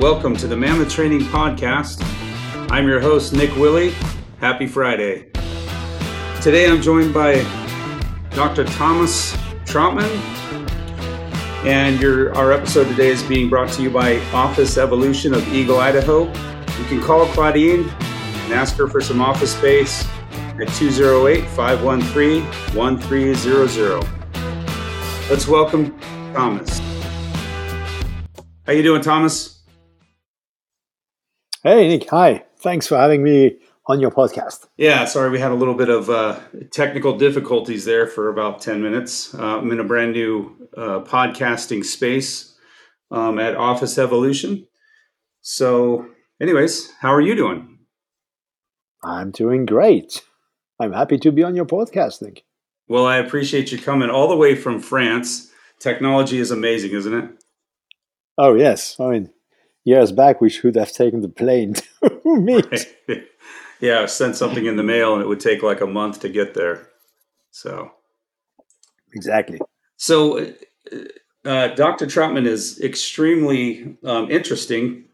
welcome to the Mammoth Training Podcast. I'm your host, Nick Willey. Happy Friday. Today I'm joined by Dr. Thomas Trautman. and your, our episode today is being brought to you by Office Evolution of Eagle, Idaho. You can call Claudine and ask her for some office space at 208 513 1300. Let's welcome Thomas. How you doing, Thomas? Hey, Nick. Hi. Thanks for having me on your podcast. Yeah, sorry we had a little bit of uh, technical difficulties there for about 10 minutes. Uh, I'm in a brand new uh, podcasting space um, at Office Evolution. So, anyways, how are you doing? I'm doing great. I'm happy to be on your podcast, Nick. Well, I appreciate you coming all the way from France. Technology is amazing, isn't it? Oh yes, I mean, years back we should have taken the plane to meet. yeah, sent something in the mail and it would take like a month to get there. So exactly. So, uh, uh Dr. Trautman is extremely um, interesting.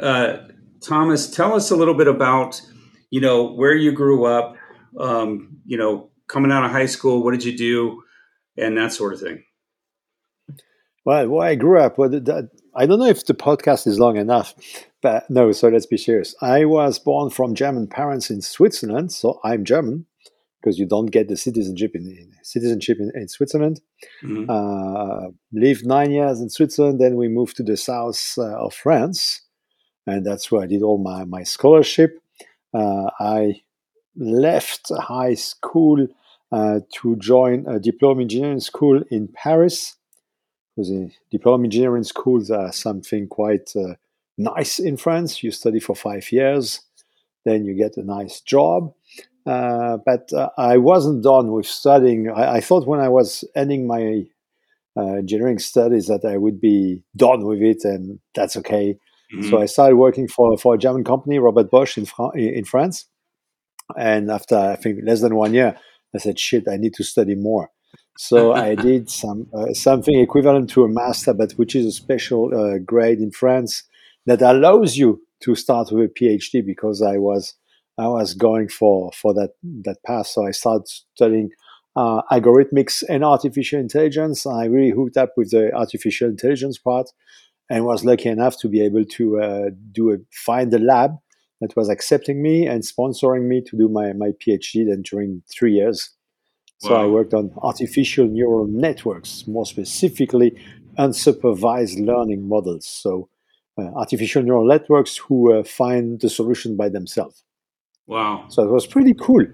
Uh, Thomas, tell us a little bit about you know where you grew up. Um, you know, coming out of high school, what did you do, and that sort of thing. Well, where I grew up, well, that, I don't know if the podcast is long enough, but no, so let's be serious. I was born from German parents in Switzerland, so I'm German because you don't get the citizenship in, in citizenship in, in Switzerland. Mm-hmm. Uh, lived nine years in Switzerland, then we moved to the south uh, of France, and that's where I did all my my scholarship. Uh, I left high school uh, to join a diploma engineering school in Paris because the diploma engineering schools are something quite uh, nice in France. You study for five years, then you get a nice job. Uh, but uh, I wasn't done with studying. I, I, thought when I was ending my uh, engineering studies that I would be done with it, and that's okay. Mm-hmm. So I started working for, for a German company, Robert Bosch, in, Fra- in France. And after I think less than one year, I said, "Shit, I need to study more." So I did some uh, something equivalent to a master, but which is a special uh, grade in France that allows you to start with a PhD because I was I was going for for that that path. So I started studying uh, algorithmics and artificial intelligence. I really hooked up with the artificial intelligence part and was lucky enough to be able to uh, do a find a lab that was accepting me and sponsoring me to do my my PhD. Then during three years. So wow. I worked on artificial neural networks, more specifically unsupervised learning models. So uh, artificial neural networks who uh, find the solution by themselves. Wow. So it was pretty cool.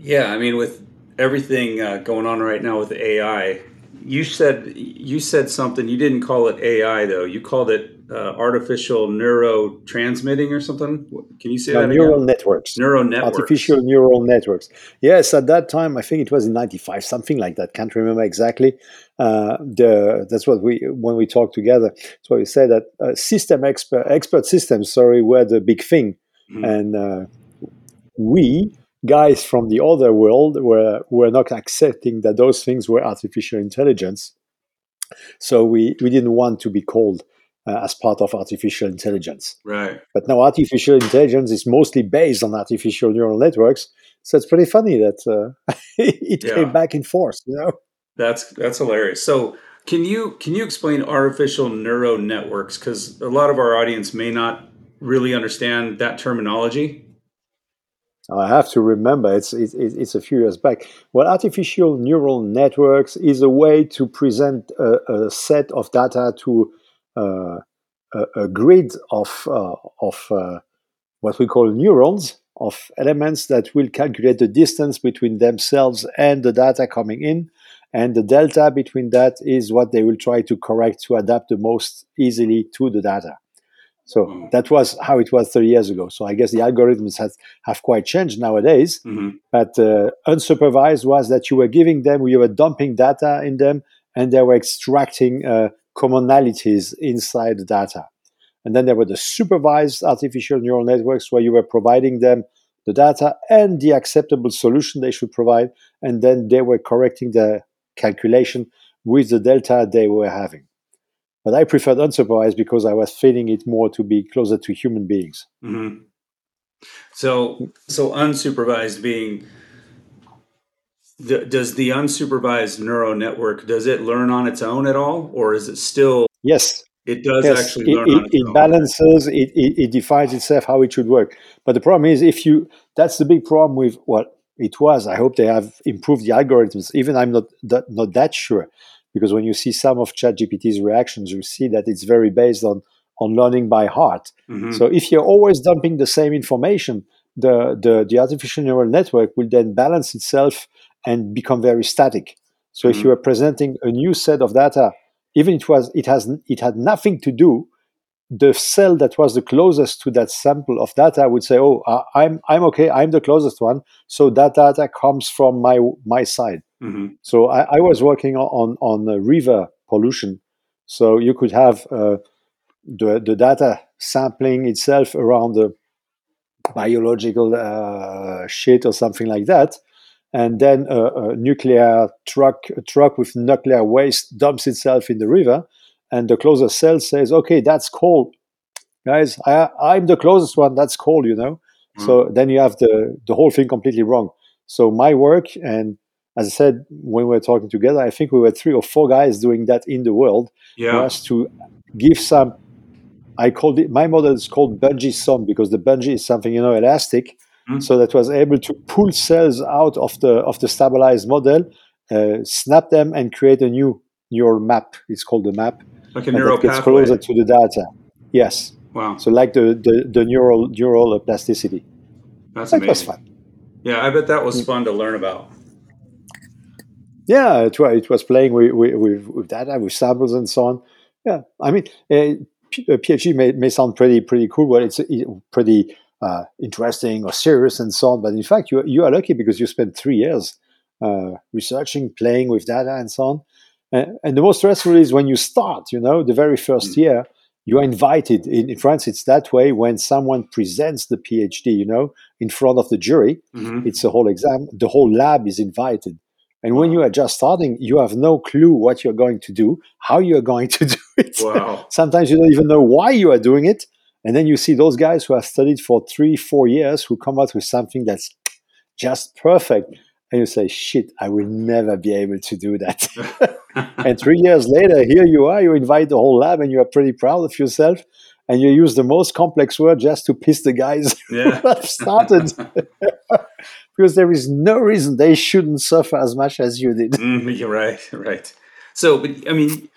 Yeah, I mean, with everything uh, going on right now with AI, you said you said something. You didn't call it AI though. You called it uh, artificial neurotransmitting or something. Can you say no, that? Neural again? networks. Neural networks. Artificial neural networks. Yes, at that time, I think it was in '95, something like that. Can't remember exactly. Uh, the that's what we when we talked together. So we said that uh, system expert expert systems, sorry, were the big thing, mm-hmm. and uh, we guys from the other world were were not accepting that those things were artificial intelligence. So we we didn't want to be called uh, as part of artificial intelligence. Right. But now artificial intelligence is mostly based on artificial neural networks. So it's pretty funny that uh, it yeah. came back in force. You know. That's that's hilarious. So can you can you explain artificial neural networks? Because a lot of our audience may not really understand that terminology. I have to remember it's it, it's a few years back. Well, artificial neural networks is a way to present a, a set of data to a, a, grid of uh, of uh, what we call neurons of elements that will calculate the distance between themselves and the data coming in and the delta between that is what they will try to correct to adapt the most easily to the data so mm-hmm. that was how it was 30 years ago so i guess the algorithms have, have quite changed nowadays mm-hmm. but uh, unsupervised was that you were giving them you were dumping data in them and they were extracting uh, commonalities inside the data. And then there were the supervised artificial neural networks where you were providing them the data and the acceptable solution they should provide. And then they were correcting the calculation with the delta they were having. But I preferred unsupervised because I was feeling it more to be closer to human beings. Mm-hmm. So, so unsupervised being does the unsupervised neural network does it learn on its own at all, or is it still? Yes, it does yes. actually it, learn it, on its it own. balances. It, it it defines itself how it should work. But the problem is, if you that's the big problem with what it was. I hope they have improved the algorithms. Even I'm not that, not that sure, because when you see some of ChatGPT's reactions, you see that it's very based on on learning by heart. Mhm. So if you're always dumping the same information, the, the, the artificial neural network will then balance itself and become very static. So if Mhm. you are presenting a new set of data, even it was it has it had nothing to do, the cell that was the closest to that sample of data would say, "Oh, I- I'm I'm okay. I'm the closest one." So that data comes from my my side. Mhm. So I, I was working on on river pollution. So you could have uh, the the data sampling itself around the biological uh, shit or something like that, and then a, a nuclear truck a truck with nuclear waste dumps itself in the river, and the closest cell says, "Okay, that's coal, guys. I, I'm the closest one. That's coal, you know." Mm. So then you have the the whole thing completely wrong. So my work and as I said when we were talking together, I think we were three or four guys doing that in the world Yeah. was to give some. I called it. My model is called Bungee SOM because the bungee is something you know elastic, Mm. so that was able to pull cells out of the of the stabilized model, uh, snap them, and create a new neural map. It's called the map, Like a neural that gets pathway. closer to the data. Yes, Wow, so like the the, the neural neural plasticity. that's was amazing. fun. Yeah, I bet that was Mm. fun to learn about. Yeah, it was, it was playing with, with, with, data, with samples, and so on. Yeah, I mean, uh, P- uh, PhD may, may sound pretty pretty cool, but it's pretty uh, interesting or serious and so on. But in fact, you you are lucky because you spent three years uh, researching, playing with data, and so on. And, and the most stressful is when you start. You know, the very first year, you are invited. In, in France, it's that way when someone presents the PhD. You know, in front of the jury, hmm it's a whole exam. The whole lab is invited. And when you are just starting, you have no clue what you're going to do, how you're going to do it. Wow. Sometimes you don't even know why you are doing it. And then you see those guys who have studied for three, four years who come out with something that's just perfect. And you say, shit, I will never be able to do that. and three years later, here you are, you invite the whole lab and you are pretty proud of yourself. And you use the most complex word just to piss the guys Yeah. who have started. because there is no reason they shouldn't suffer as much as you did. Mm, you're right, right. So, but I mean,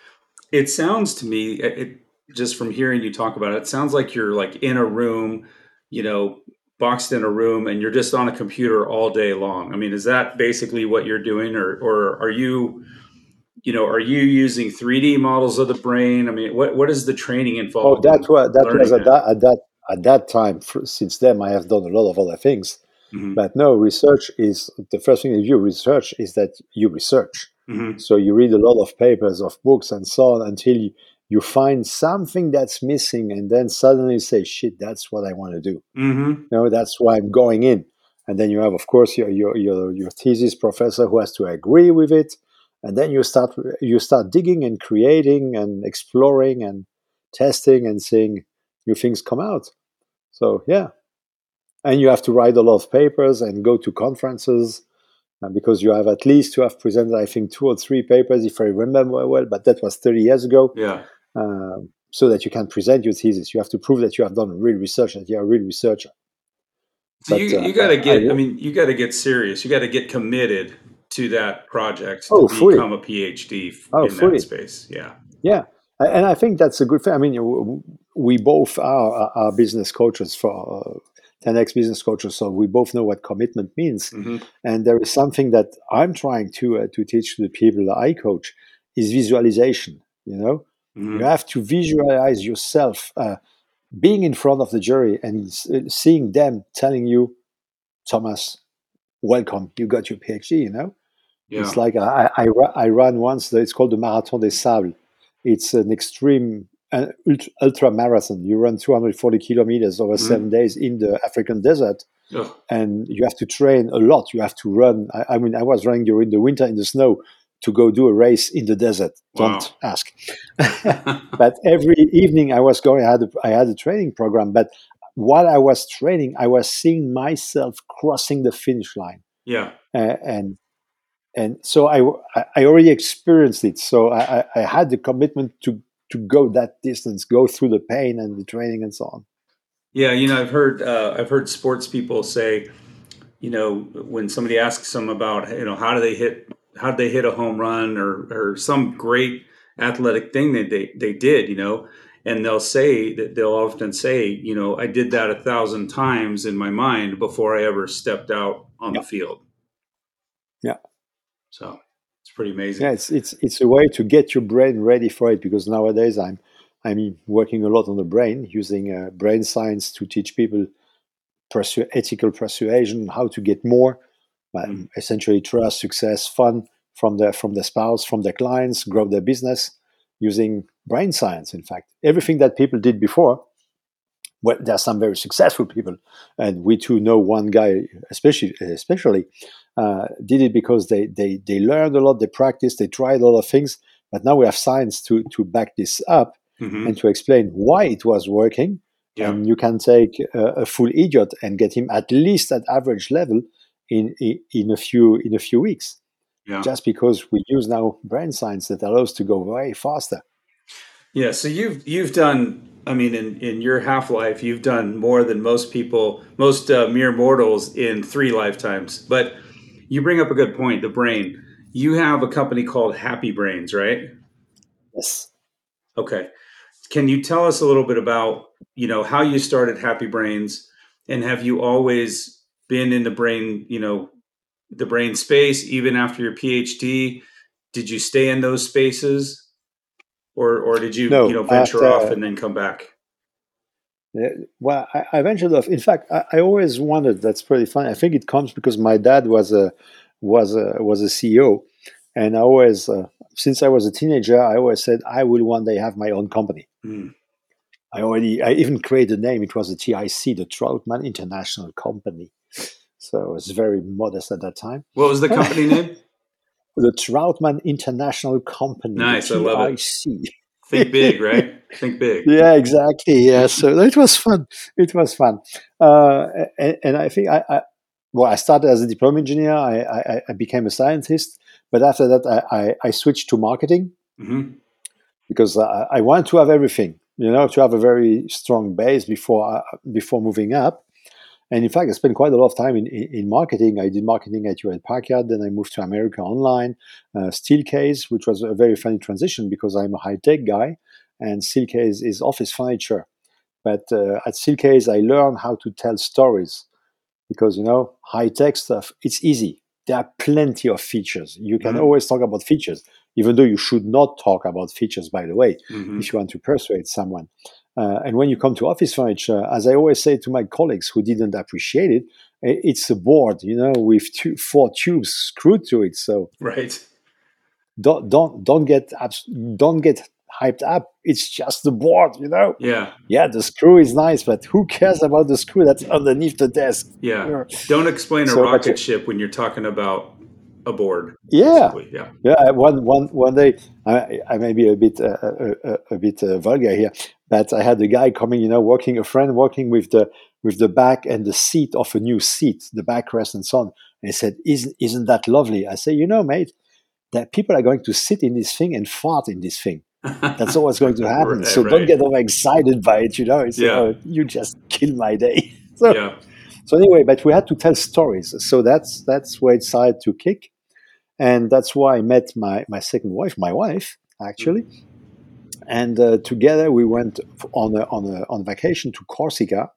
it sounds to me, it, just from hearing you talk about it, it sounds like you're like in a room, you know, boxed in a room, and you're just on a computer all day long. I mean, is that basically what you're doing, or or are you, you know, are you using 3D models of the brain? I mean, what what is the training Oh, involved? that in was that was at that? that at that at that time. Fr- Since then, I have done a lot of other things. Mhm, But no, research is the first thing that you research is that you research. mhm, So you read a lot of papers, of books, and so on until you, you find something that's missing, and then suddenly you say, "Shit, that's what I want to do." mhm. No, that's why I'm going in. And then you have, of course, your your your, your thesis professor who has to agree with it, and then you start you start digging and creating and exploring and testing and seeing new things come out. So yeah, and you have to write a lot of papers and go to conferences uh, because you have at least to have presented, I think, two or three papers, if I remember well. But that was 30 years ago. Yeah. Um, so that you can present your thesis, you have to prove that you have done real research, that you're a real researcher. So But, you, uh, you got to I- I get, I, mean, you got to get serious. You got to get committed to that project to Oh, fully. become a PhD Oh, in fully. that space. Yeah. Yeah, and I think that's a good thing. I mean, we both are, are- business coaches for uh, 10x business coaches, so we both know what commitment means. hmm And there is something that I'm trying to uh, to teach to the people that I coach is visualization. You know, hmm you have to visualize yourself uh, being in front of the jury and uh, seeing them telling you, Thomas, welcome, you got your PhD. You know. Yeah. It's like I, I, ra- I ran once. It's called the Marathon des Sables. It's an extreme uh, ultra, ultra marathon. You run 240 kilometers over Mhm. seven days in the African desert, Ugh. and you have to train a lot. You have to run. I, I mean, I was running during the winter in the snow, to go do a race in the desert. Don't ask. but every evening I was going. I had a, I had a training program. But while I was training, I was seeing myself crossing the finish line, yeah. uh, and and so I I- already experienced it. So I, I I had the commitment to to go that distance, go through the pain and the training and so on. Yeah, you know, I've heard uh, I've heard sports people say, you know, when somebody asks them about, you know, how do they hit how do they hit a home run or or some great athletic thing that they they did, you know, and they'll say that they'll often say, you know, I did that a thousand times in my mind before I ever stepped out on the field. Yeah. So it's pretty amazing. Yeah, it's it's it's a way to get your brain ready for it because nowadays I'm I'm working a lot on the brain using uh, brain science to teach people persu- ethical persuasion, how to get more, Mm. essentially trust, success, fun from their from their spouse, from their clients, grow their business using brain science. In fact, everything that people did before. Well, there are some very successful people, and we too know one guy, especially especially uh, did it because they, they they learned a lot, they practiced, they tried a lot of things. But now we have science to to back this up hmm and to explain why it was working. Yeah. And you can take a, a full idiot and get him at least at average level in, in in a few in a few weeks, Yeah. just because we use now brain science that allows to go way faster. Yeah, so you've you've done. I mean, in in your half life, you've done more than most people, most uh, mere mortals in three lifetimes. But you bring up a good point. The brain. You have a company called Happy Brains, right? Yes. Okay. Can you tell us a little bit about you know how you started Happy Brains, and have you always been in the brain, you know, the brain space even after your PhD? Did you stay in those spaces, or or did you No, you know venture after- off and then come back? Well, I, I ventured off. In fact, I, I always wondered. That's pretty funny. I think it comes because my dad was a was a was a CEO, and I always, uh, since I was a teenager, I always said I will one day have my own company. Mm. I already, I even created a name. It was the TIC, the Trautman International Company. So I was very modest at that time. What was the company name? The Trautman International Company. Nice, I love it. Think big, right? Think big. yeah, exactly. Yeah, so it was fun. It was fun, uh, and, and I think I, I, well, I started as a diploma engineer. I, I, I became a scientist, but after that, I, I, I switched to marketing hmm because I, I wanted to have everything. You know, to have a very strong base before uh, before moving up. And in fact, I spent quite a lot of time in, in, in marketing. I did marketing at Hewlett Packard, then I moved to America Online, uh, Steelcase, which was a very funny transition because I'm a high tech guy, and Steelcase is office furniture. But uh, at Steelcase, I learned how to tell stories because you know high tech stuff. It's easy. There are plenty of features. You can Mhm. always talk about features, even though you should not talk about features. By the way, hmm if you want to persuade someone. Uh, and when you come to office furniture, as I always say to my colleagues who didn't appreciate it, it's a board, you know, with two, four tubes screwed to it. So Right. don't don't don't get don't get hyped up. It's just the board, you know. Yeah. Yeah, the screw is nice, but who cares about the screw that's underneath the desk? Yeah. Don't explain a So, rocket you- ship when you're talking about a board. Yeah, basically. Yeah. Yeah, one one one day I, I may be a bit uh, a, a, a bit uh, vulgar here, but I had a guy coming, you know, walking a friend walking with the with the back and the seat of a new seat, the backrest and so on. And he said, "Isn't isn't that lovely?" I say, "You know, mate, that people are going to sit in this thing and fart in this thing. That's always going to happen. Right, so right. don't get overexcited by it. You know, it's Yeah. uh, you just kill my day." so yeah. so anyway, but we had to tell stories. So that's that's where it started to kick, and that's why I met my my second wife, my wife actually, and uh, together we went on a, on a, on vacation to Corsica,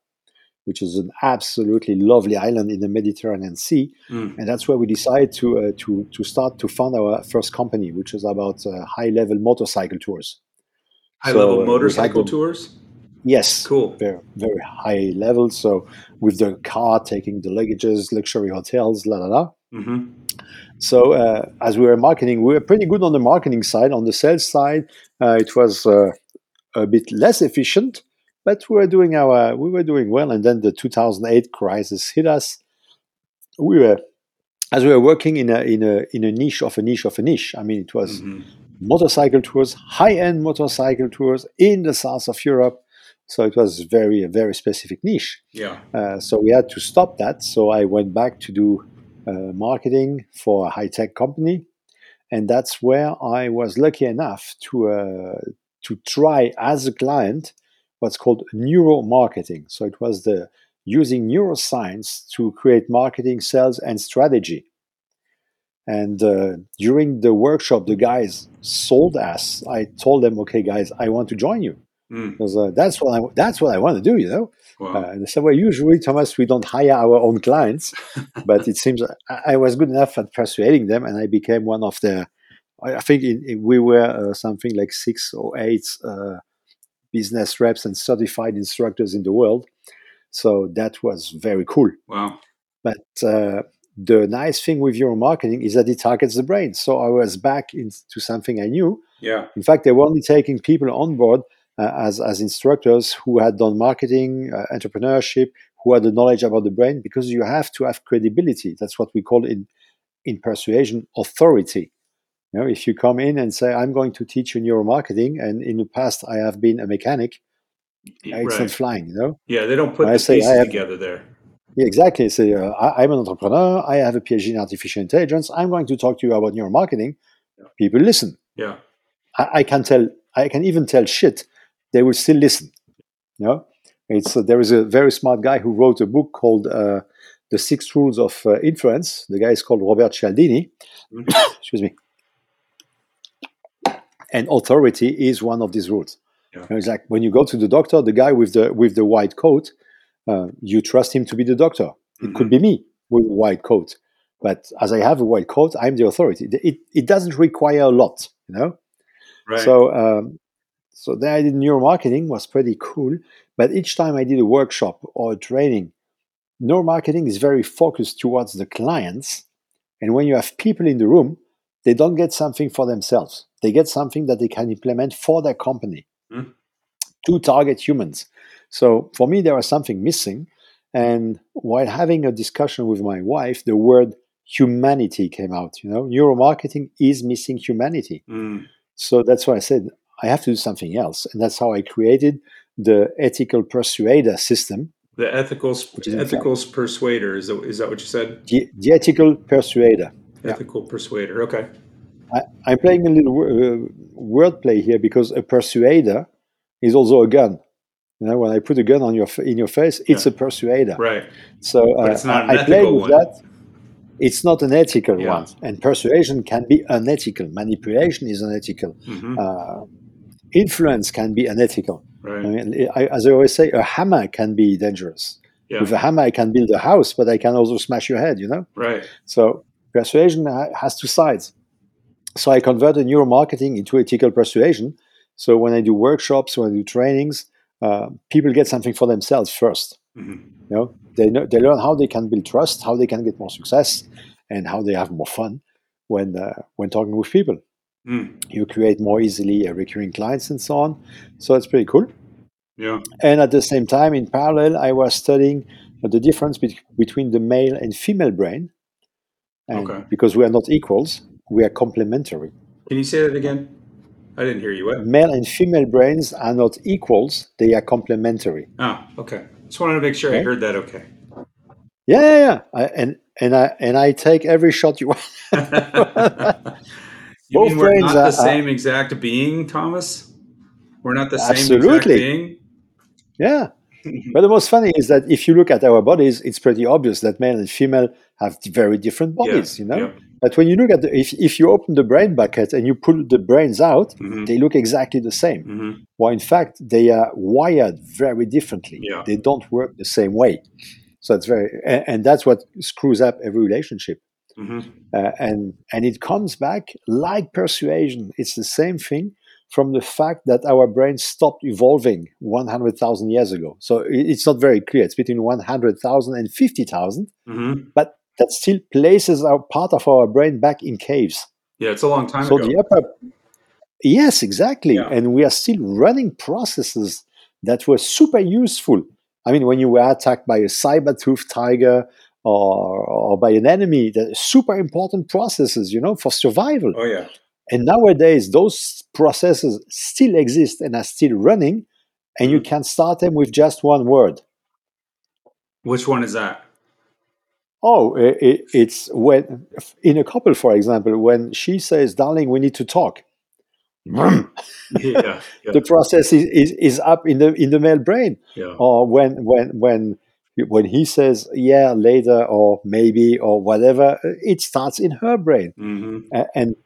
which is an absolutely lovely island in the Mediterranean Sea, Mm. and that's where we decided to uh, to to start to found our first company, which is about uh, high level motorcycle tours. High So, uh, level motorcycle the- tours. Yes, Cool. very very high level. So with the car taking the luggages, luxury hotels, la la la. hmm So uh, as we were marketing, we were pretty good on the marketing side. On the sales side, uh, it was uh, a bit less efficient, but we were doing our we were doing well. And then the 2008 crisis hit us. We were as we were working in a in a in a niche of a niche of a niche. I mean, it was Mhm. motorcycle tours, high end motorcycle tours in the south of Europe. So it was very a very specific niche. Yeah. Uh, so we had to stop that. So I went back to do uh, marketing for a high tech company, and that's where I was lucky enough to uh, to try as a client what's called neuromarketing. So it was the using neuroscience to create marketing, sales, and strategy. And uh, during the workshop, the guys sold us. I told them, "Okay, guys, I want to join you Mm. because uh, that's what I that's what I want to do." You know. Wow. Uh, said, well, usually, Thomas, we don't hire our own clients, but it seems I, I was good enough at persuading them, and I became one of the. I I think in, in- we were uh, something like six or eight uh, business reps and certified instructors in the world. So that was very cool. wow. But uh, the nice thing with neuromarketing is that it targets the brain. So I was back into something I knew, Yeah. in fact, they were only taking people on board as, as instructors who had done marketing, uh, entrepreneurship, who had the knowledge about the brain, because you have to have credibility. That's what we call in, in persuasion authority. You know, if you come in and say, I'm going to teach you neuromarketing, and in the past I have been a mechanic, it's not flying, you know? Yeah. They don't put When I the say I pieces have- together there. Yeah, exactly. Say, uh, I, I'm an entrepreneur, I have a PhD in artificial intelligence, I'm going to talk to you about neuromarketing. Yeah. People listen. Yeah. I, I can tell I can even tell shit. They will still listen. You know, it's uh, there is a very smart guy who wrote a book called uh, "The Six Rules of uh, Influence." The guy is called Robert Cialdini. Mhm. Excuse me. And authority is one of these rules. Yeah. It's like when you go to the doctor, the guy with the with the white coat, uh, you trust him to be the doctor. It could be me with a white coat, but as I have a white coat, I'm the authority. It it doesn't require a lot, you know. Right. So, um, so then I did neuromarketing was pretty cool. But each time I did a workshop or a training, neuromarketing is very focused towards the clients. And when you have people in the room, they don't get something for themselves. They get something that they can implement for their company Hmm. to target humans. So for me, there was something missing. And while having a discussion with my wife, the word humanity came out. You know, neuromarketing is missing humanity. Mm. So that's why I said I have to do something else, and that's how I created the ethical persuader system. The ethical Which is in fact- ethical persuader is that, is that what you said? The, the ethical persuader. Yeah. Ethical persuader. Okay. I, I'm playing a little uh, wordplay here because a persuader is also a gun. You know, when I put a gun on your f- in your face, it's Yeah. a persuader. Right. So uh, I, I play with one. that. It's not an ethical Yeah. one, and persuasion can be unethical. Manipulation is unethical. hmm Uh, influence can be unethical. I mean, I, as I always say, a hammer can be dangerous. Yeah. With a hammer, I can build a house, but I can also smash your head. You know. Right. So persuasion has two sides. So I converted neuromarketing into ethical persuasion. So when I do workshops, when I do trainings, uh, people get something for themselves first. hmm You know, they know they learn how they can build trust, how they can get more success, and how they have more fun when uh, when talking with people. Mm. You create more easily uh, recurring clients and so on. So it's pretty cool. Yeah. And at the same time, in parallel, I was studying the difference be- between the male and female brain. And Okay. because we are not equals, we are complementary. Can you say that again? I didn't hear you. What? Male and female brains are not equals, they are complementary. Ah, okay. Just wanted to make sure I heard that. Okay. Yeah, yeah, yeah. I, and and I and I take every shot you want. you Both mean we're not are- the are- same exact being, Thomas? We're not the same Absolutely. exact being. yeah. But the most funny is that if you look at our bodies, it's pretty obvious that male and female have very different bodies, yeah. you know? Yeah. But when you look at the, if, if you open the brain bucket and you pull the brains out, hmm they look exactly the same. hmm Well, in fact, they are wired very differently. Yeah. They don't work the same way. So it's very, and, and that's what screws up every relationship. Hmm Uh, and and it comes back like persuasion. It's the same thing from the fact that our brain stopped evolving 100,000 years ago. So it's not very clear. It's between 100,000 and 50,000, hmm but that still places our part of our brain back in caves. Yeah, it's a long time So ago. the upper, yes, exactly, Yeah. and we are still running processes that were super useful. I mean, when you were attacked by a saber-toothed tiger or, or by an enemy. That super important processes, you know, for survival. Oh yeah. And nowadays, those processes still exist and are still running, and you Mhm. can start them with just one word. Which one is that? Oh, i i- it's when in a couple, for example, when she says, "Darling, we need to talk." Yeah. Yeah. the process is, is, is up in the in the male brain. Yeah. or when when when when he says yeah later or maybe or whatever it starts in her brain. Hmm and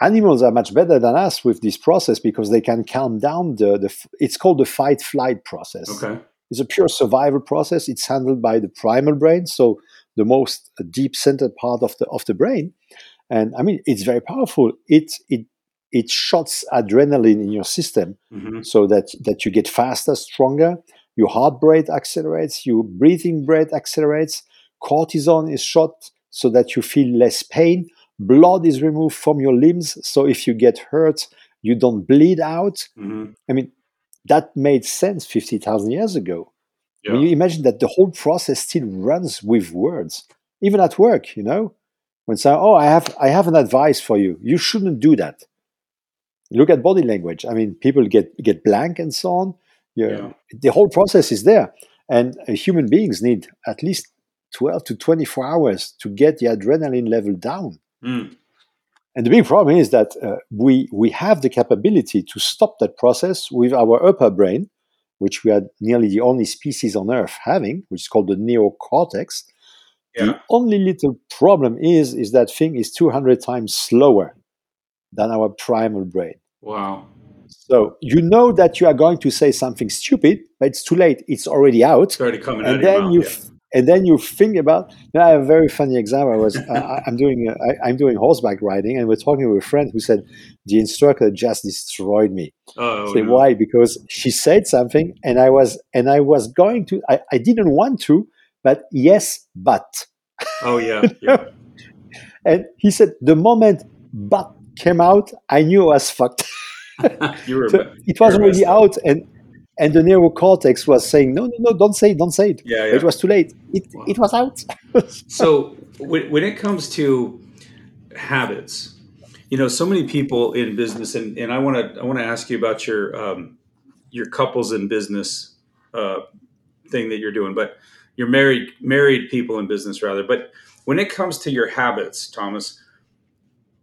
animals are much better than us with this process because they can calm down the, the it's called the fight flight process. Okay. it's a pure survival process. It's handled by the primal brain so the most deep centered part of the of the brain. And i mean it's very powerful. It it it shots adrenaline in your system hmm so that that you get faster, stronger. Your heart rate accelerates. Your breathing rate accelerates. Cortisone is shot so that you feel less pain. Blood is removed from your limbs, so if you get hurt, you don't bleed out. hmm I mean, that made sense fifty thousand years ago. Yeah. When you imagine that the whole process still runs with words, even at work, you know, when someone, oh, I have, I have an advice for you. You shouldn't do that. Look at body language. I mean, people get get blank and so on. Yeah, Yeah. the whole process is there, and uh, human beings need at least twelve to twenty four hours to get the adrenaline level down. Mm. And the big problem is that uh, we we have the capability to stop that process with our upper brain, which we are nearly the only species on Earth having, which is called the neocortex. Yeah. The only little problem is is that thing is 200 times slower than our primal brain. Wow. So you know that you are going to say something stupid, but it's too late. It's already out, It's already coming out and of your then mouth. you yeah. and then you think about. Know, I have a very funny example. I was I, I'm doing uh, I, I'm doing horseback riding, and we're talking with a friend who said the instructor just destroyed me. Oh, Say no. why? Because she said something, and I was and I was going to. I, I didn't want to, but yes, but. Oh yeah. Yeah. And he said the moment but came out, I knew I was fucked. you were. So it was already out, and and the neocortex was saying, no, no, no, don't say it, don't say it. Yeah. Yeah. It was too late. It Wow. it was out. So when, when it comes to habits, you know, so many people in business, and, and I want to I want to ask you about your um, your couples in business uh, thing that you're doing, but you're married married people in business rather. But when it comes to your habits, Thomas,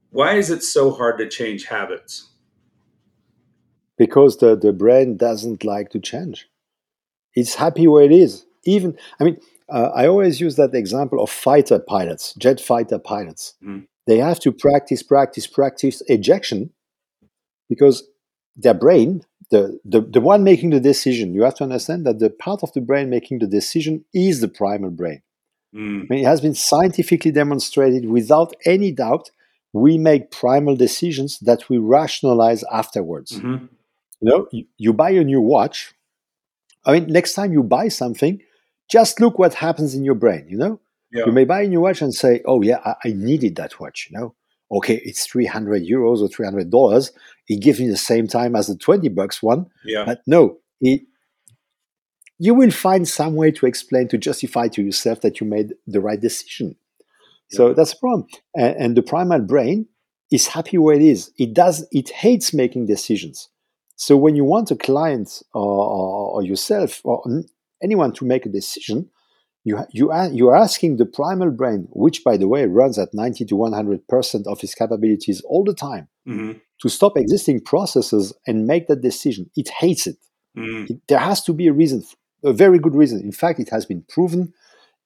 why is it so hard to change habits? Because the, the brain doesn't like to change. It's happy where it is. Even, I mean, uh, I always use that example of fighter pilots, jet fighter pilots. Mhm. They have to practice, practice, practice ejection because their brain, the, the, the one making the decision, you have to understand that the part of the brain making the decision is the primal brain. Mm, I mean, it has been scientifically demonstrated without any doubt we make primal decisions that we rationalize afterwards. mhm. You know, you, you buy a new watch. I mean, next time you buy something, just look what happens in your brain. You know, Yeah. you may buy a new watch and say, "Oh yeah, I, I needed that watch." You know, okay, it's three hundred euros or three hundred dollars. It gives me the same time as the twenty bucks one, Yeah. but no, it, you will find some way to explain to justify to yourself that you made the right decision. So that's the problem. And, and the primal brain is happy where it is. It does. It hates making decisions. So when you want a client or, or, or yourself or anyone to make a decision, you you are you are asking the primal brain, which by the way runs at ninety to one hundred percent of its capabilities all the time, Mhm. to stop existing processes and make that decision. It hates it. Mm. It- there has to be a reason, a very good reason. In fact, it has been proven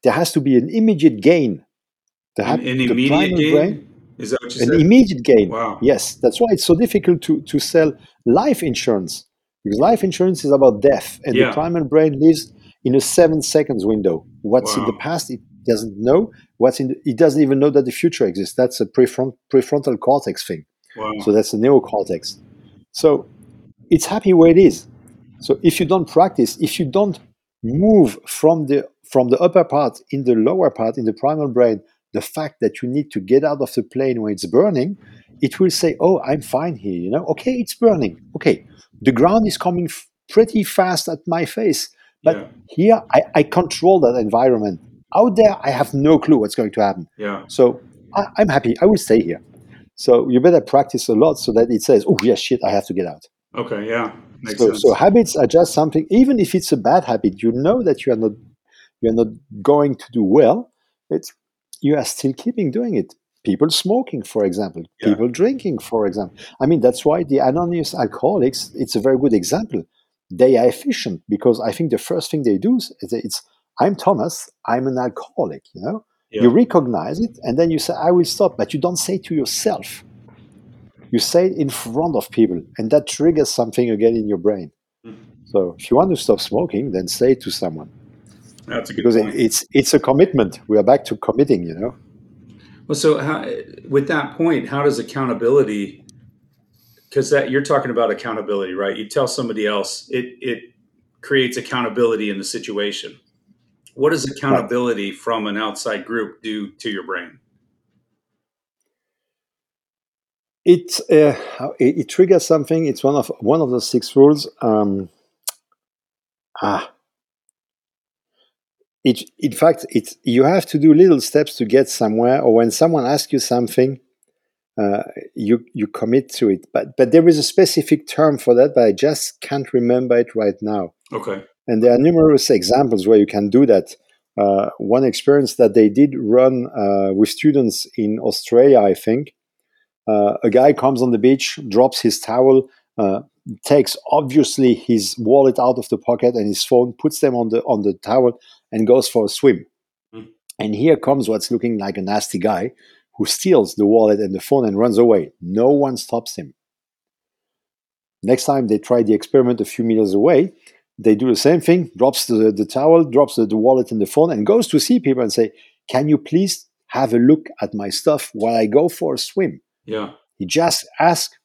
there has to be an immediate gain. An, an the immediate primal gain? brain, Is that what you an said? immediate gain. Wow. Yes, that's why it's so difficult to, to sell life insurance because life insurance is about death, and Yeah. the primal brain lives in a seven seconds window. What's in the past, it doesn't know. What's in, the, it doesn't even know that the future exists. That's a prefront, prefrontal cortex thing. Wow. So that's the neocortex. So it's happy where it is. So if you don't practice, if you don't move from the from the upper part in the lower part in the primal brain, the fact that you need to get out of the plane when it's burning, it will say, "Oh, I'm fine here." You know, okay, it's burning. Okay, the ground is coming f- pretty fast at my face, but yeah. here I, I control that environment. Out there, I have no clue what's going to happen. Yeah. So I, I'm happy. I will stay here. So you better practice a lot so that it says, "Oh, yeah, shit, I have to get out." Okay. Yeah. Makes so, sense. so habits are just something. Even if it's a bad habit, you know that you are not you are not going to do well. It's you are still keeping doing it. People smoking, for example, Yeah. people drinking, for example. I mean, that's why the anonymous alcoholics. It's a very good example. They are efficient because I think the first thing they do is it's I'm Thomas. I'm an alcoholic. You know, yeah. you recognize it, and then you say I will stop, but you don't say to yourself. You say it in front of people, and that triggers something again in your brain. Mhm. So if you want to stop smoking, then say it to someone That's a good because it, point. it's it's a commitment. We are back to committing, you know. Well, so how, with that point, how does accountability? Because that you're talking about accountability, right? You tell somebody else, it it creates accountability in the situation. What does accountability from an outside group do to your brain? It, uh, it it triggers something. It's one of one of the six rules. Um, ah, it in fact it you have to do little steps to get somewhere. Or when someone asks you something, uh, you you commit to it. But but there is a specific term for that, but I just can't remember it right now. Okay. And there are numerous examples where you can do that. Uh, one experience that they did run uh, with students in Australia, I think. Uh, a guy comes on the beach, drops his towel, uh, takes obviously his wallet out of the pocket and his phone, puts them on the on the towel, and goes for a swim. Mm. And here comes what's looking like a nasty guy who steals the wallet and the phone and runs away. No one stops him. Next time they try the experiment a few meters away, they do the same thing, drops the, the towel, drops the, the wallet and the phone, and goes to see people and say, Can you please have a look at my stuff while I go for a swim? Yeah. He just asks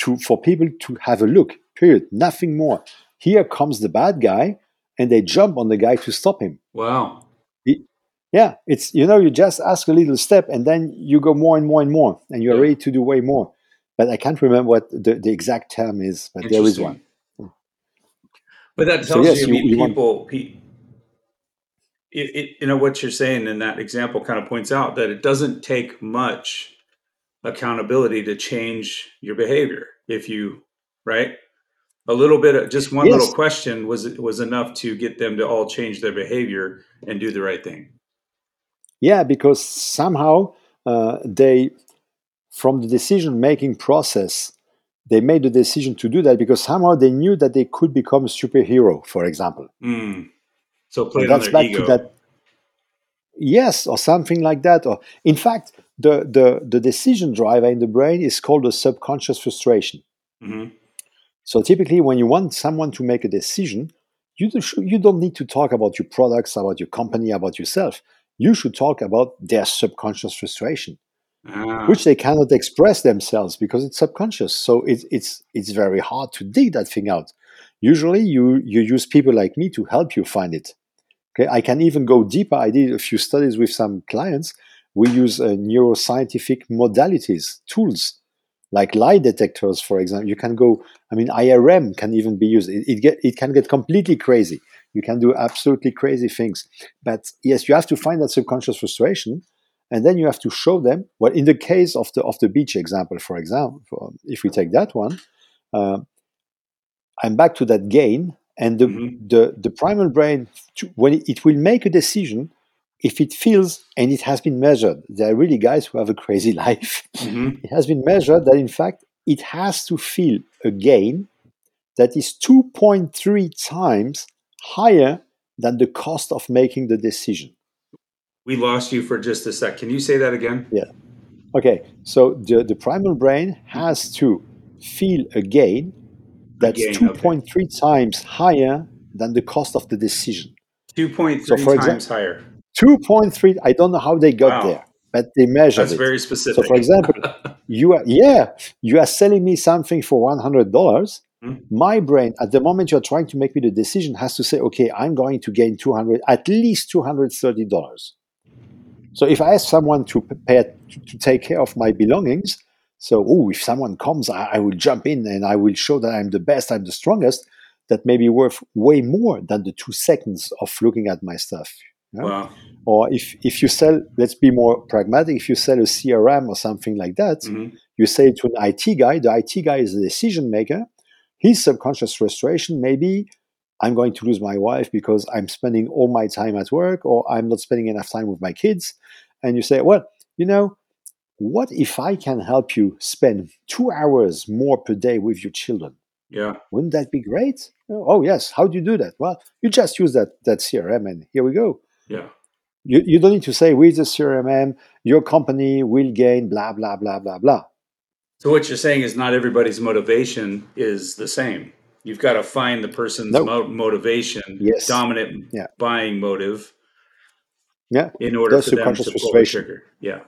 to for people to have a look. Period. Nothing more. Here comes the bad guy, and they jump on the guy to stop him. Wow. Yeah, it's you know you just ask a little step, and then you go more and more and more, and you're Yeah. ready to do way more. But I can't remember what the, the exact term is, but there is one. But that So tells yes, you, you- mean, you want- people, pe- it, it, you know, what you're saying in that example kind of points out that it doesn't take much accountability to change your behavior. If you, right? A little bit of just one Yes. little question was was enough to get them to all change their behavior and do the right thing. Yeah, because somehow uh, they, from the decision making process, they made the decision to do that because somehow they knew that they could become a superhero, for example. Mm. So play on that's their back ego. to that. Yes, or something like that. Or in fact, the, the, the decision driver in the brain is called a subconscious frustration. hmm So typically, when you want someone to make a decision, you don't, you don't need to talk about your products, about your company, about yourself. You should talk about their subconscious frustration, Ah, which they cannot express themselves because it's subconscious. So it, it's it's very hard to dig that thing out. Usually, you you use people like me to help you find it. Okay, I can even go deeper. I did a few studies with some clients. We use uh, neuroscientific modalities, tools like lie detectors, for example. You can go. I mean, IRM can even be used. It, it get it can get completely crazy. You can do absolutely crazy things. But yes, you have to find that subconscious frustration, and then you have to show them. Well, in the case of the of the beach example, for example, if we take that one, uh, I'm back to that gain, and the Mhm. the, the primal brain to, when it will make a decision if it feels and it has been measured. There are really guys who have a crazy life. mhm. It has been measured that in fact it has to feel a gain that is 2.3 times higher than the cost of making the decision. We lost you for just a sec. Can you say that again? Yeah. Okay, so the, the primal brain has to feel a gain that's gain, okay. 2.3 times higher than the cost of the decision. 2.3 So times higher. 2.3, I don't know how they got Wow. there, but they measured That's it. very specific. So, for example, you are yeah, you are selling me something for one hundred dollars. Hmm. My brain, at the moment you're trying to make me the decision, has to say, okay, I'm going to gain two hundred, at least two hundred thirty dollars. So if I ask someone to prepare to, to take care of my belongings, so oh, if someone comes, I, I will jump in and I will show that I'm the best, I'm the strongest. That may be worth way more than the two seconds of looking at my stuff. Know? Wow. Or if, if you sell, let's be more pragmatic, if you sell a CRM or something like that, Mhm. you say to an IT guy, the IT guy is the decision maker. His subconscious frustration may be, I'm going to lose my wife because I'm spending all my time at work or I'm not spending enough time with my kids. And you say, well, you know, what if I can help you spend two hours more per day with your children? Yeah. Wouldn't that be great? Oh, yes. How do you do that? Well, you just use that, that CRM and here we go. Yeah. You, you don't need to say, with the CRM, your company will gain blah, blah, blah, blah, blah. So what you're saying is not everybody's motivation is the same. You've got to find the person's No. mo- motivation, Yes. dominant Yeah. buying motive, Yeah. in order That's for them to pull the trigger. Yeah.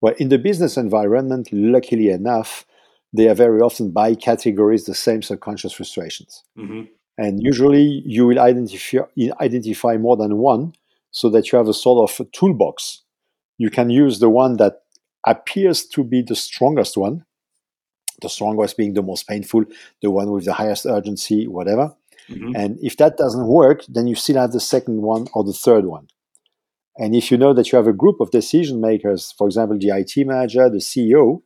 Well, in the business environment, luckily enough, they are very often by categories the same subconscious frustrations. hmm And usually you will identify, identify more than one so that you have a sort of a toolbox. You can use the one that appears to be the strongest one, the strongest being the most painful, the one with the highest urgency, whatever. hmm And if that doesn't work, then you still have the second one or the third one. And if you know that you have a group of decision makers, for example, the IT manager, the CEO,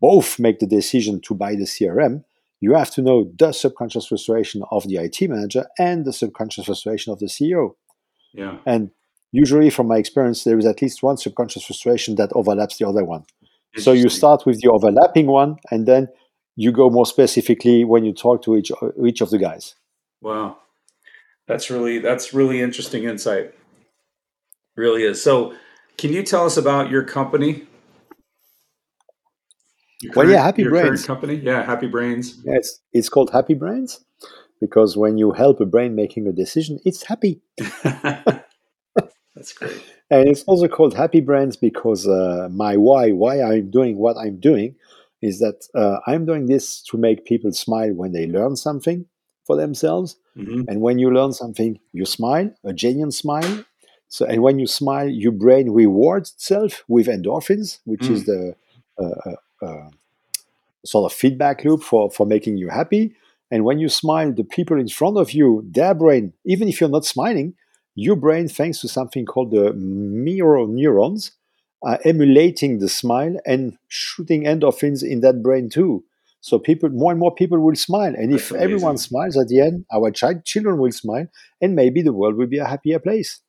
both make the decision to buy the CRM, you have to know the subconscious frustration of the IT manager and the subconscious frustration of the CEO. Yeah. And usually, from my experience, there is at least one subconscious frustration that overlaps the other one. So you start with the overlapping one, and then you go more specifically when you talk to each each of the guys. Wow. That's really that's really interesting insight. Really is. So can you tell us about your company? Your Well, yeah, Happy your Brains. current company? Yeah, Happy Brains. It's it's called Happy Brains because when you help a brain making a decision, it's happy. That's great. And it's also called Happy Brains because uh, my why, why I'm doing what I'm doing, is that uh, I'm doing this to make people smile when they learn something for themselves. hmm And when you learn something, you smile, a genuine smile. So, and when you smile, your brain rewards itself with endorphins, which is the uh, uh, uh, sort of feedback loop for, for making you happy. And when you smile, the people in front of you, their brain, even if you're not smiling, your brain, thanks to something called the mirror neurons, are emulating the smile and shooting endorphins in that brain too. So people, more and more people will smile, and if amazing. everyone smiles at the end, our child, children will smile, and maybe the world will be a happier place.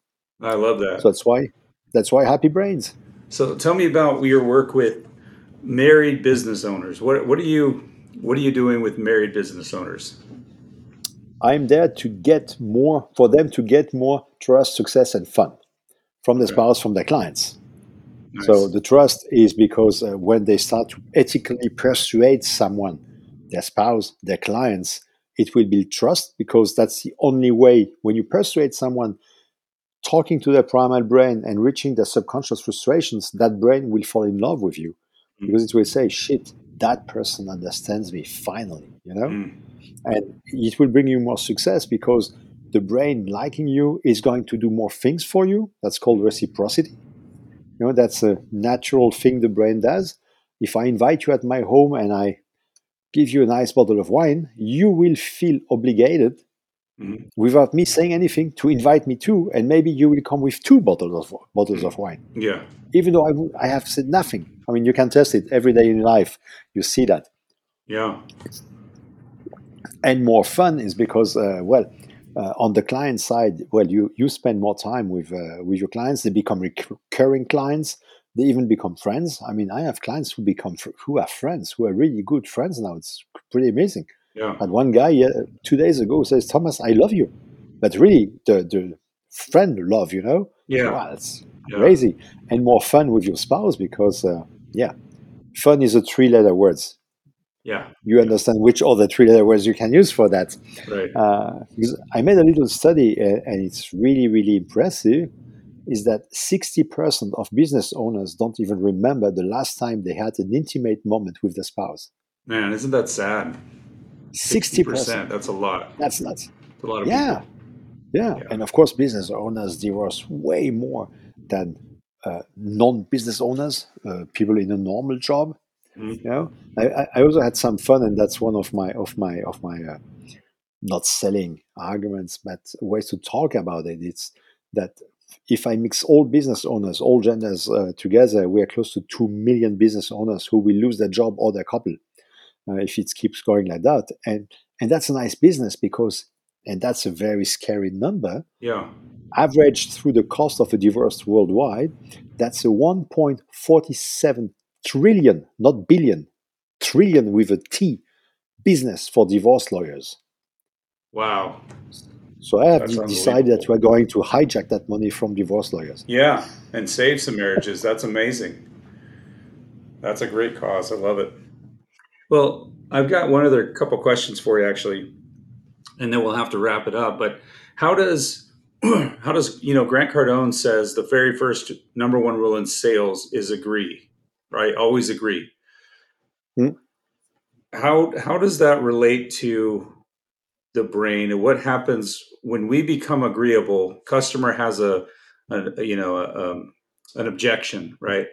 I love that. So that's why, that's why happy brains. So tell me about your work with married business owners. What what are you what are you doing with married business owners? I'm there to get more for them to get more trust, success, and fun from their Okay. spouse, from their clients. Nice. So the trust is because uh, when they start to ethically persuade someone, their spouse, their clients, it will build trust because that's the only way. When you persuade someone, talking to their primal brain and reaching their subconscious frustrations, that brain will fall in love with you because it will say, "Shit, that person understands me finally," you know, Mm. and it will bring you more success because the brain liking you is going to do more things for you. That's called reciprocity. You know, that's a natural thing the brain does. If I invite you at my home and I give you a nice bottle of wine, you will feel obligated Mhm. without me saying anything to invite me too, and maybe you will come with two bottles of bottles of wine, Yeah. even though I, w- I have said nothing. I mean, you can test it every day in life. You see that, Yeah. and more fun is because, uh, well, uh, on the client side, well, you you spend more time with uh, with your clients. They become recurring clients. They even become friends. I mean, I have clients who become who are friends, who are really good friends now. It's pretty amazing. Yeah. And one guy uh, two days ago says, "Thomas, I love you," but really the the friend love, you know. Yeah. Wow, that's Yeah. crazy. And more fun with your spouse because, uh, yeah, fun is a three letter words. Yeah. You understand which other three letter words you can use for that. Right. Uh, because I made a little study and it's really, really impressive. Is that 60% of business owners don't even remember the last time they had an intimate moment with their spouse? Man, isn't that sad? 60%. That's a lot. That's nuts. That's a lot of Yeah. Yeah. Yeah. And of course, business owners divorce way more than uh, non business owners, uh, people in a normal job. Mhm. You know, I, I- also had some fun, and that's one of my of my of my uh, not selling arguments, but ways to talk about it. It's that if I mix all business owners, all genders uh, together, we are close to 2 million business owners who will lose their job or their couple uh, if it keeps going like that. And, and that's a nice business because, and that's a very scary number. Yeah. Averaged through the cost of a divorce worldwide, that's a 1.47 trillion, not billion, trillion with a T business for divorce lawyers. Wow. So I have decided that we're going to hijack that money from divorce lawyers. Yeah, and save some marriages. That's amazing. That's a great cause. I love it. Well, I've got one other couple questions for you actually, and then we'll have to wrap it up. But how does how does you know Grant Cardone says the very first number one rule in sales is agree, right? Always agree. Hmm? How how does that relate to the brain and what happens when we become agreeable customer has a, a you know a, um, an objection right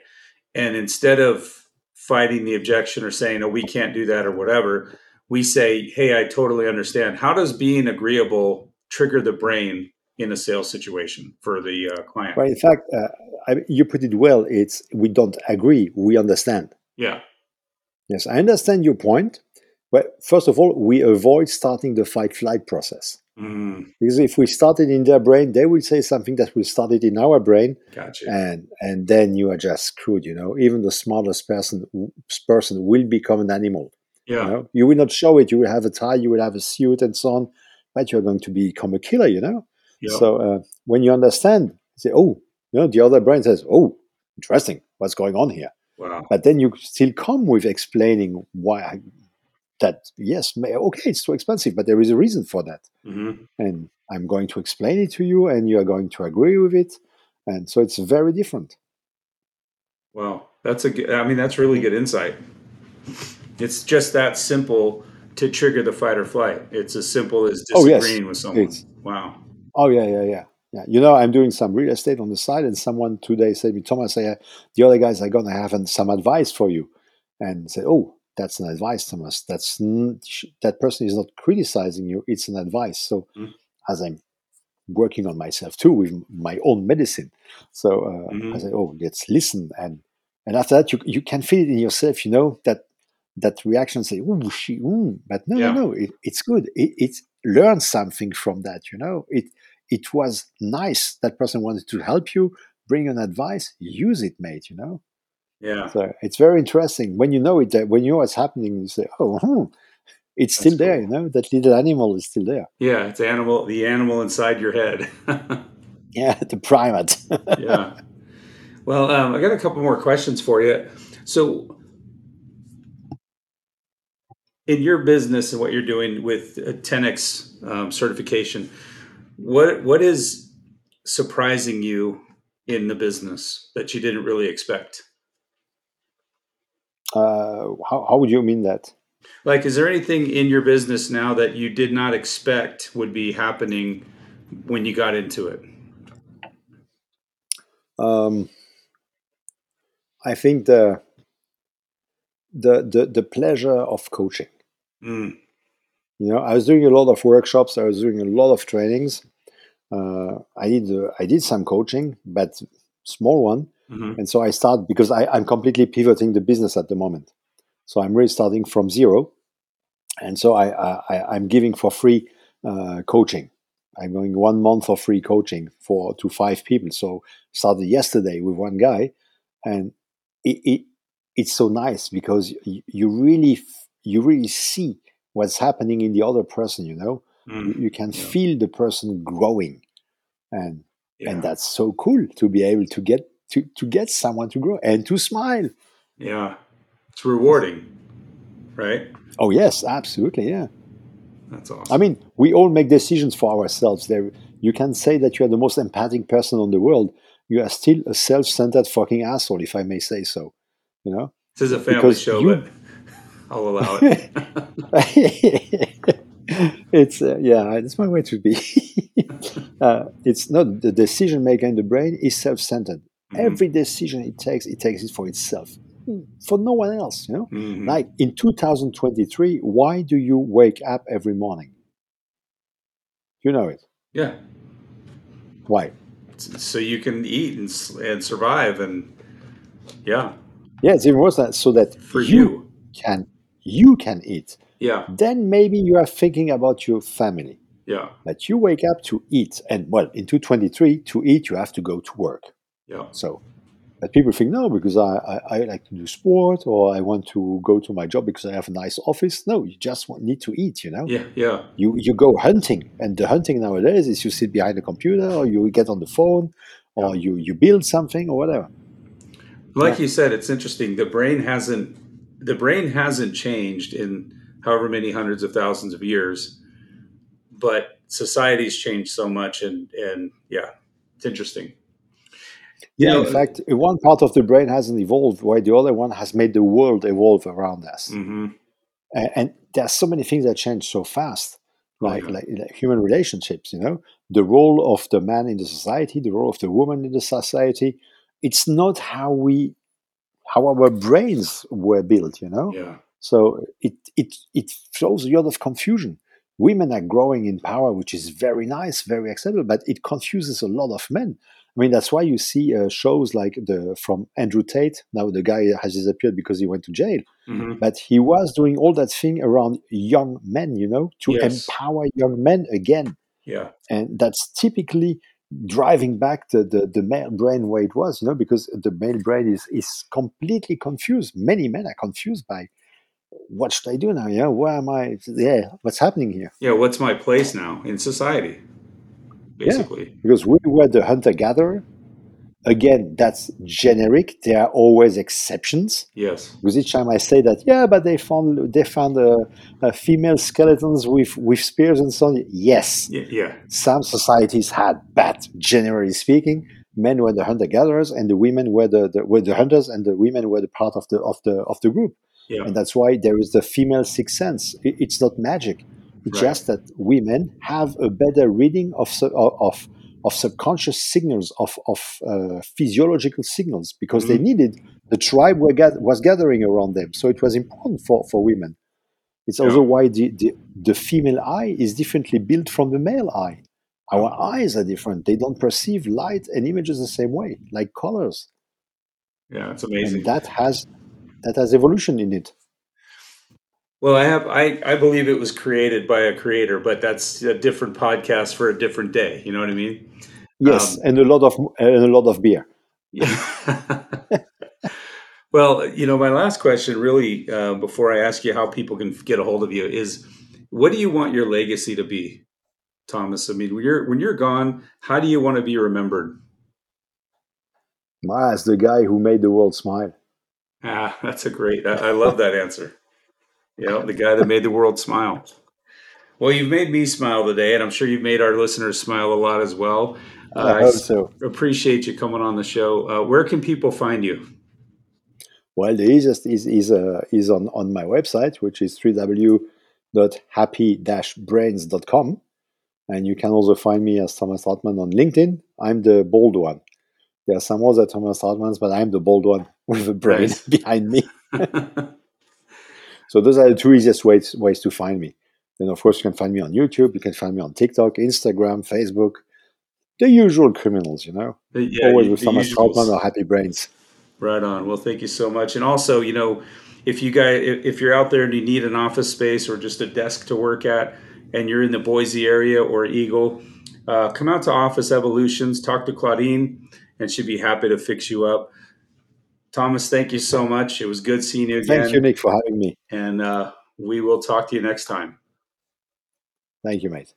and instead of fighting the objection or saying oh we can't do that or whatever we say hey i totally understand how does being agreeable trigger the brain in a sales situation for the uh, client well in fact uh, I, you put it well it's we don't agree we understand yeah yes i understand your point well, first of all, we avoid starting the fight flight process. Mm. Because if we start it in their brain, they will say something that will start it in our brain. Gotcha. And and then you are just screwed, you know. Even the smartest person person will become an animal. Yeah. You, know? you will not show it. You will have a tie, you will have a suit and so on, but you're going to become a killer, you know. Yep. So uh, when you understand, you say, oh, you know, the other brain says, oh, interesting, what's going on here? Wow. But then you still come with explaining why that yes okay it's too expensive but there is a reason for that mm-hmm. and i'm going to explain it to you and you are going to agree with it and so it's very different wow that's a i mean that's really good insight it's just that simple to trigger the fight or flight it's as simple as disagreeing oh, yes. with someone it's, wow oh yeah yeah yeah yeah, you know, I'm doing some real estate on the side, and someone today said to me, Thomas, uh, the other guys are to have some advice for you. And said, Oh, that's an advice Thomas. that's that person is not criticizing you it's an advice so mm. as i'm working on myself too with my own medicine so uh, mm-hmm. i say oh let's listen and and after that you, you can feel it in yourself you know that that reaction say oh she mm. but no yeah. no no it, it's good it, it learn something from that you know it it was nice that person wanted to help you bring an advice use it mate you know yeah. So it's very interesting when you know it. When you know what's happening, you say, "Oh, hmm, it's still there." You know, that little animal is still there. Yeah, it's animal. The animal inside your head. yeah, the primate. yeah. Well, um, I got a couple more questions for you. So, in your business and what you're doing with 10x um, certification, what what is surprising you in the business that you didn't really expect? Uh, how, how would you mean that? Like, is there anything in your business now that you did not expect would be happening when you got into it? Um, I think the the the, the pleasure of coaching. Mm. You know, I was doing a lot of workshops. I was doing a lot of trainings. Uh, I did uh, I did some coaching, but small one. Mm-hmm. And so I start because I, I'm completely pivoting the business at the moment. So I'm really starting from zero. And so I, I, I'm giving for free uh, coaching. I'm going one month of free coaching for to five people. So started yesterday with one guy, and it, it it's so nice because you, you really you really see what's happening in the other person. You know, mm. you, you, can yeah. feel the person growing, and yeah. and that's so cool to be able to get to, to get someone to grow and to smile. Yeah. It's rewarding, right? Oh, yes, absolutely. Yeah. That's awesome. I mean, we all make decisions for ourselves. There, you can say that you are the most empathic person on the world. You are still a self-centered fucking asshole, if I may say so. You know. This is a family because show, you... but I'll allow it. it's uh, yeah, it's my way to be. uh, it's not the decision maker in the brain is self-centered. Mm-hmm. Every decision it takes, it takes it for itself, for no one else. You know, mm-hmm. like in 2023, why do you wake up every morning? You know it. Yeah. Why? so you can eat and, and survive and yeah Yeah, it's even worse than so that for you you can you can eat. yeah Then maybe you are thinking about your family. yeah But you wake up to eat, and well, in 223, to eat you have to go to work. yeah So, but people think no, because I, I, I like to do sport or I want to go to my job because I have a nice office. No, you just want, need to eat. You know, yeah yeah you you go hunting, and the hunting nowadays is you sit behind the computer or you get on the phone or you you build something or whatever. like Yeah. you said it's interesting the brain hasn't the brain hasn't changed in however many hundreds of thousands of years but society's changed so much and and yeah it's interesting You Yeah, know- in fact, one part of the brain hasn't evolved, while the other one has made the world evolve around us. hmm A- and there's so many things that change so fast Oh, like, yeah. like like human relationships you know the role of the man in the society the role of the woman in the society it's not how we how our brains were built you know? Yeah. So it it it throws a lot of confusion. Women are growing in power which is very nice very acceptable but it confuses a lot of men. I mean that's why you see uh, shows like the from andrew tate now the guy has disappeared because he went to jail hmm but he was doing all that thing around young men you know to Yes. empower young men again. Yeah. And that's typically driving back the, the, the male brain where it was you know because the male brain is is completely confused. Many men are confused by what should i do now? You know where am i? Yeah what's happening here? Yeah what's my place now in society basically. because we were the hunter gatherer again that's generic there are always exceptions yes Because each time I say that, yeah, but they found they found uh, uh, female skeletons with with spears and so on. Yes, yeah, yeah. some societies had, but generally speaking, men were the hunter gatherers and the women were the, the were the hunters and the women were the part of the of the of the group. Yeah. And that's why there is the female sixth sense. It- it's not magic. It's Right. just that women have a better reading of su- of of subconscious signals of of uh, physiological signals because they Mhm. needed the tribe were was gathering around them. So it was important for, for women. It's also why the, the, the female eye is differently built from the male eye. Our eyes are different. They don't perceive light and images the same way, like colors. yeah it's amazing And that has that has evolution in it. Well i have i i believe it was created by a creator but that's a different podcast for a different day you know what i mean Yes, Um, and a lot of and a lot of beer. Yeah. well, you know, my last question, really, uh, before I ask you how people can get a hold of you, is what do you want your legacy to be, Thomas? I mean, when you're when you're gone, how do you want to be remembered? Ah, as the guy who made the world smile. Ah, that's a great. I, I love that answer. Yeah, the guy that made the world smile. Well, you've made me smile today, and I'm sure you've made our listeners smile a lot as well. Uh, I hope so. appreciate you coming on the show. Uh, where can people find you? Well, the easiest is is uh, is on on my website, which is www.happy-brains.com, and you can also find me as Thomas Trautman on LinkedIn. I'm the bold one. There are some other Thomas Trautmans, but I'm the bold one with a brain Nice. behind me. So those are the two easiest ways ways to find me. Then, of course, you can find me on YouTube. You can find me on TikTok, Instagram, Facebook. The usual criminals, you know. yeah, Always with Thomas usuals. Or Happy Brains. Right on. Well, thank you so much. And also, you know, if you guys, if, if you're out there and you need an office space or just a desk to work at, and you're in the Boise area or Eagle, uh, come out to Office Evolutions, talk to Claudine, and she'd be happy to fix you up. Thomas, thank you so much. It was good seeing you again. Thank you, Nick, for having me. And uh, we will talk to you next time. Thank you, mate.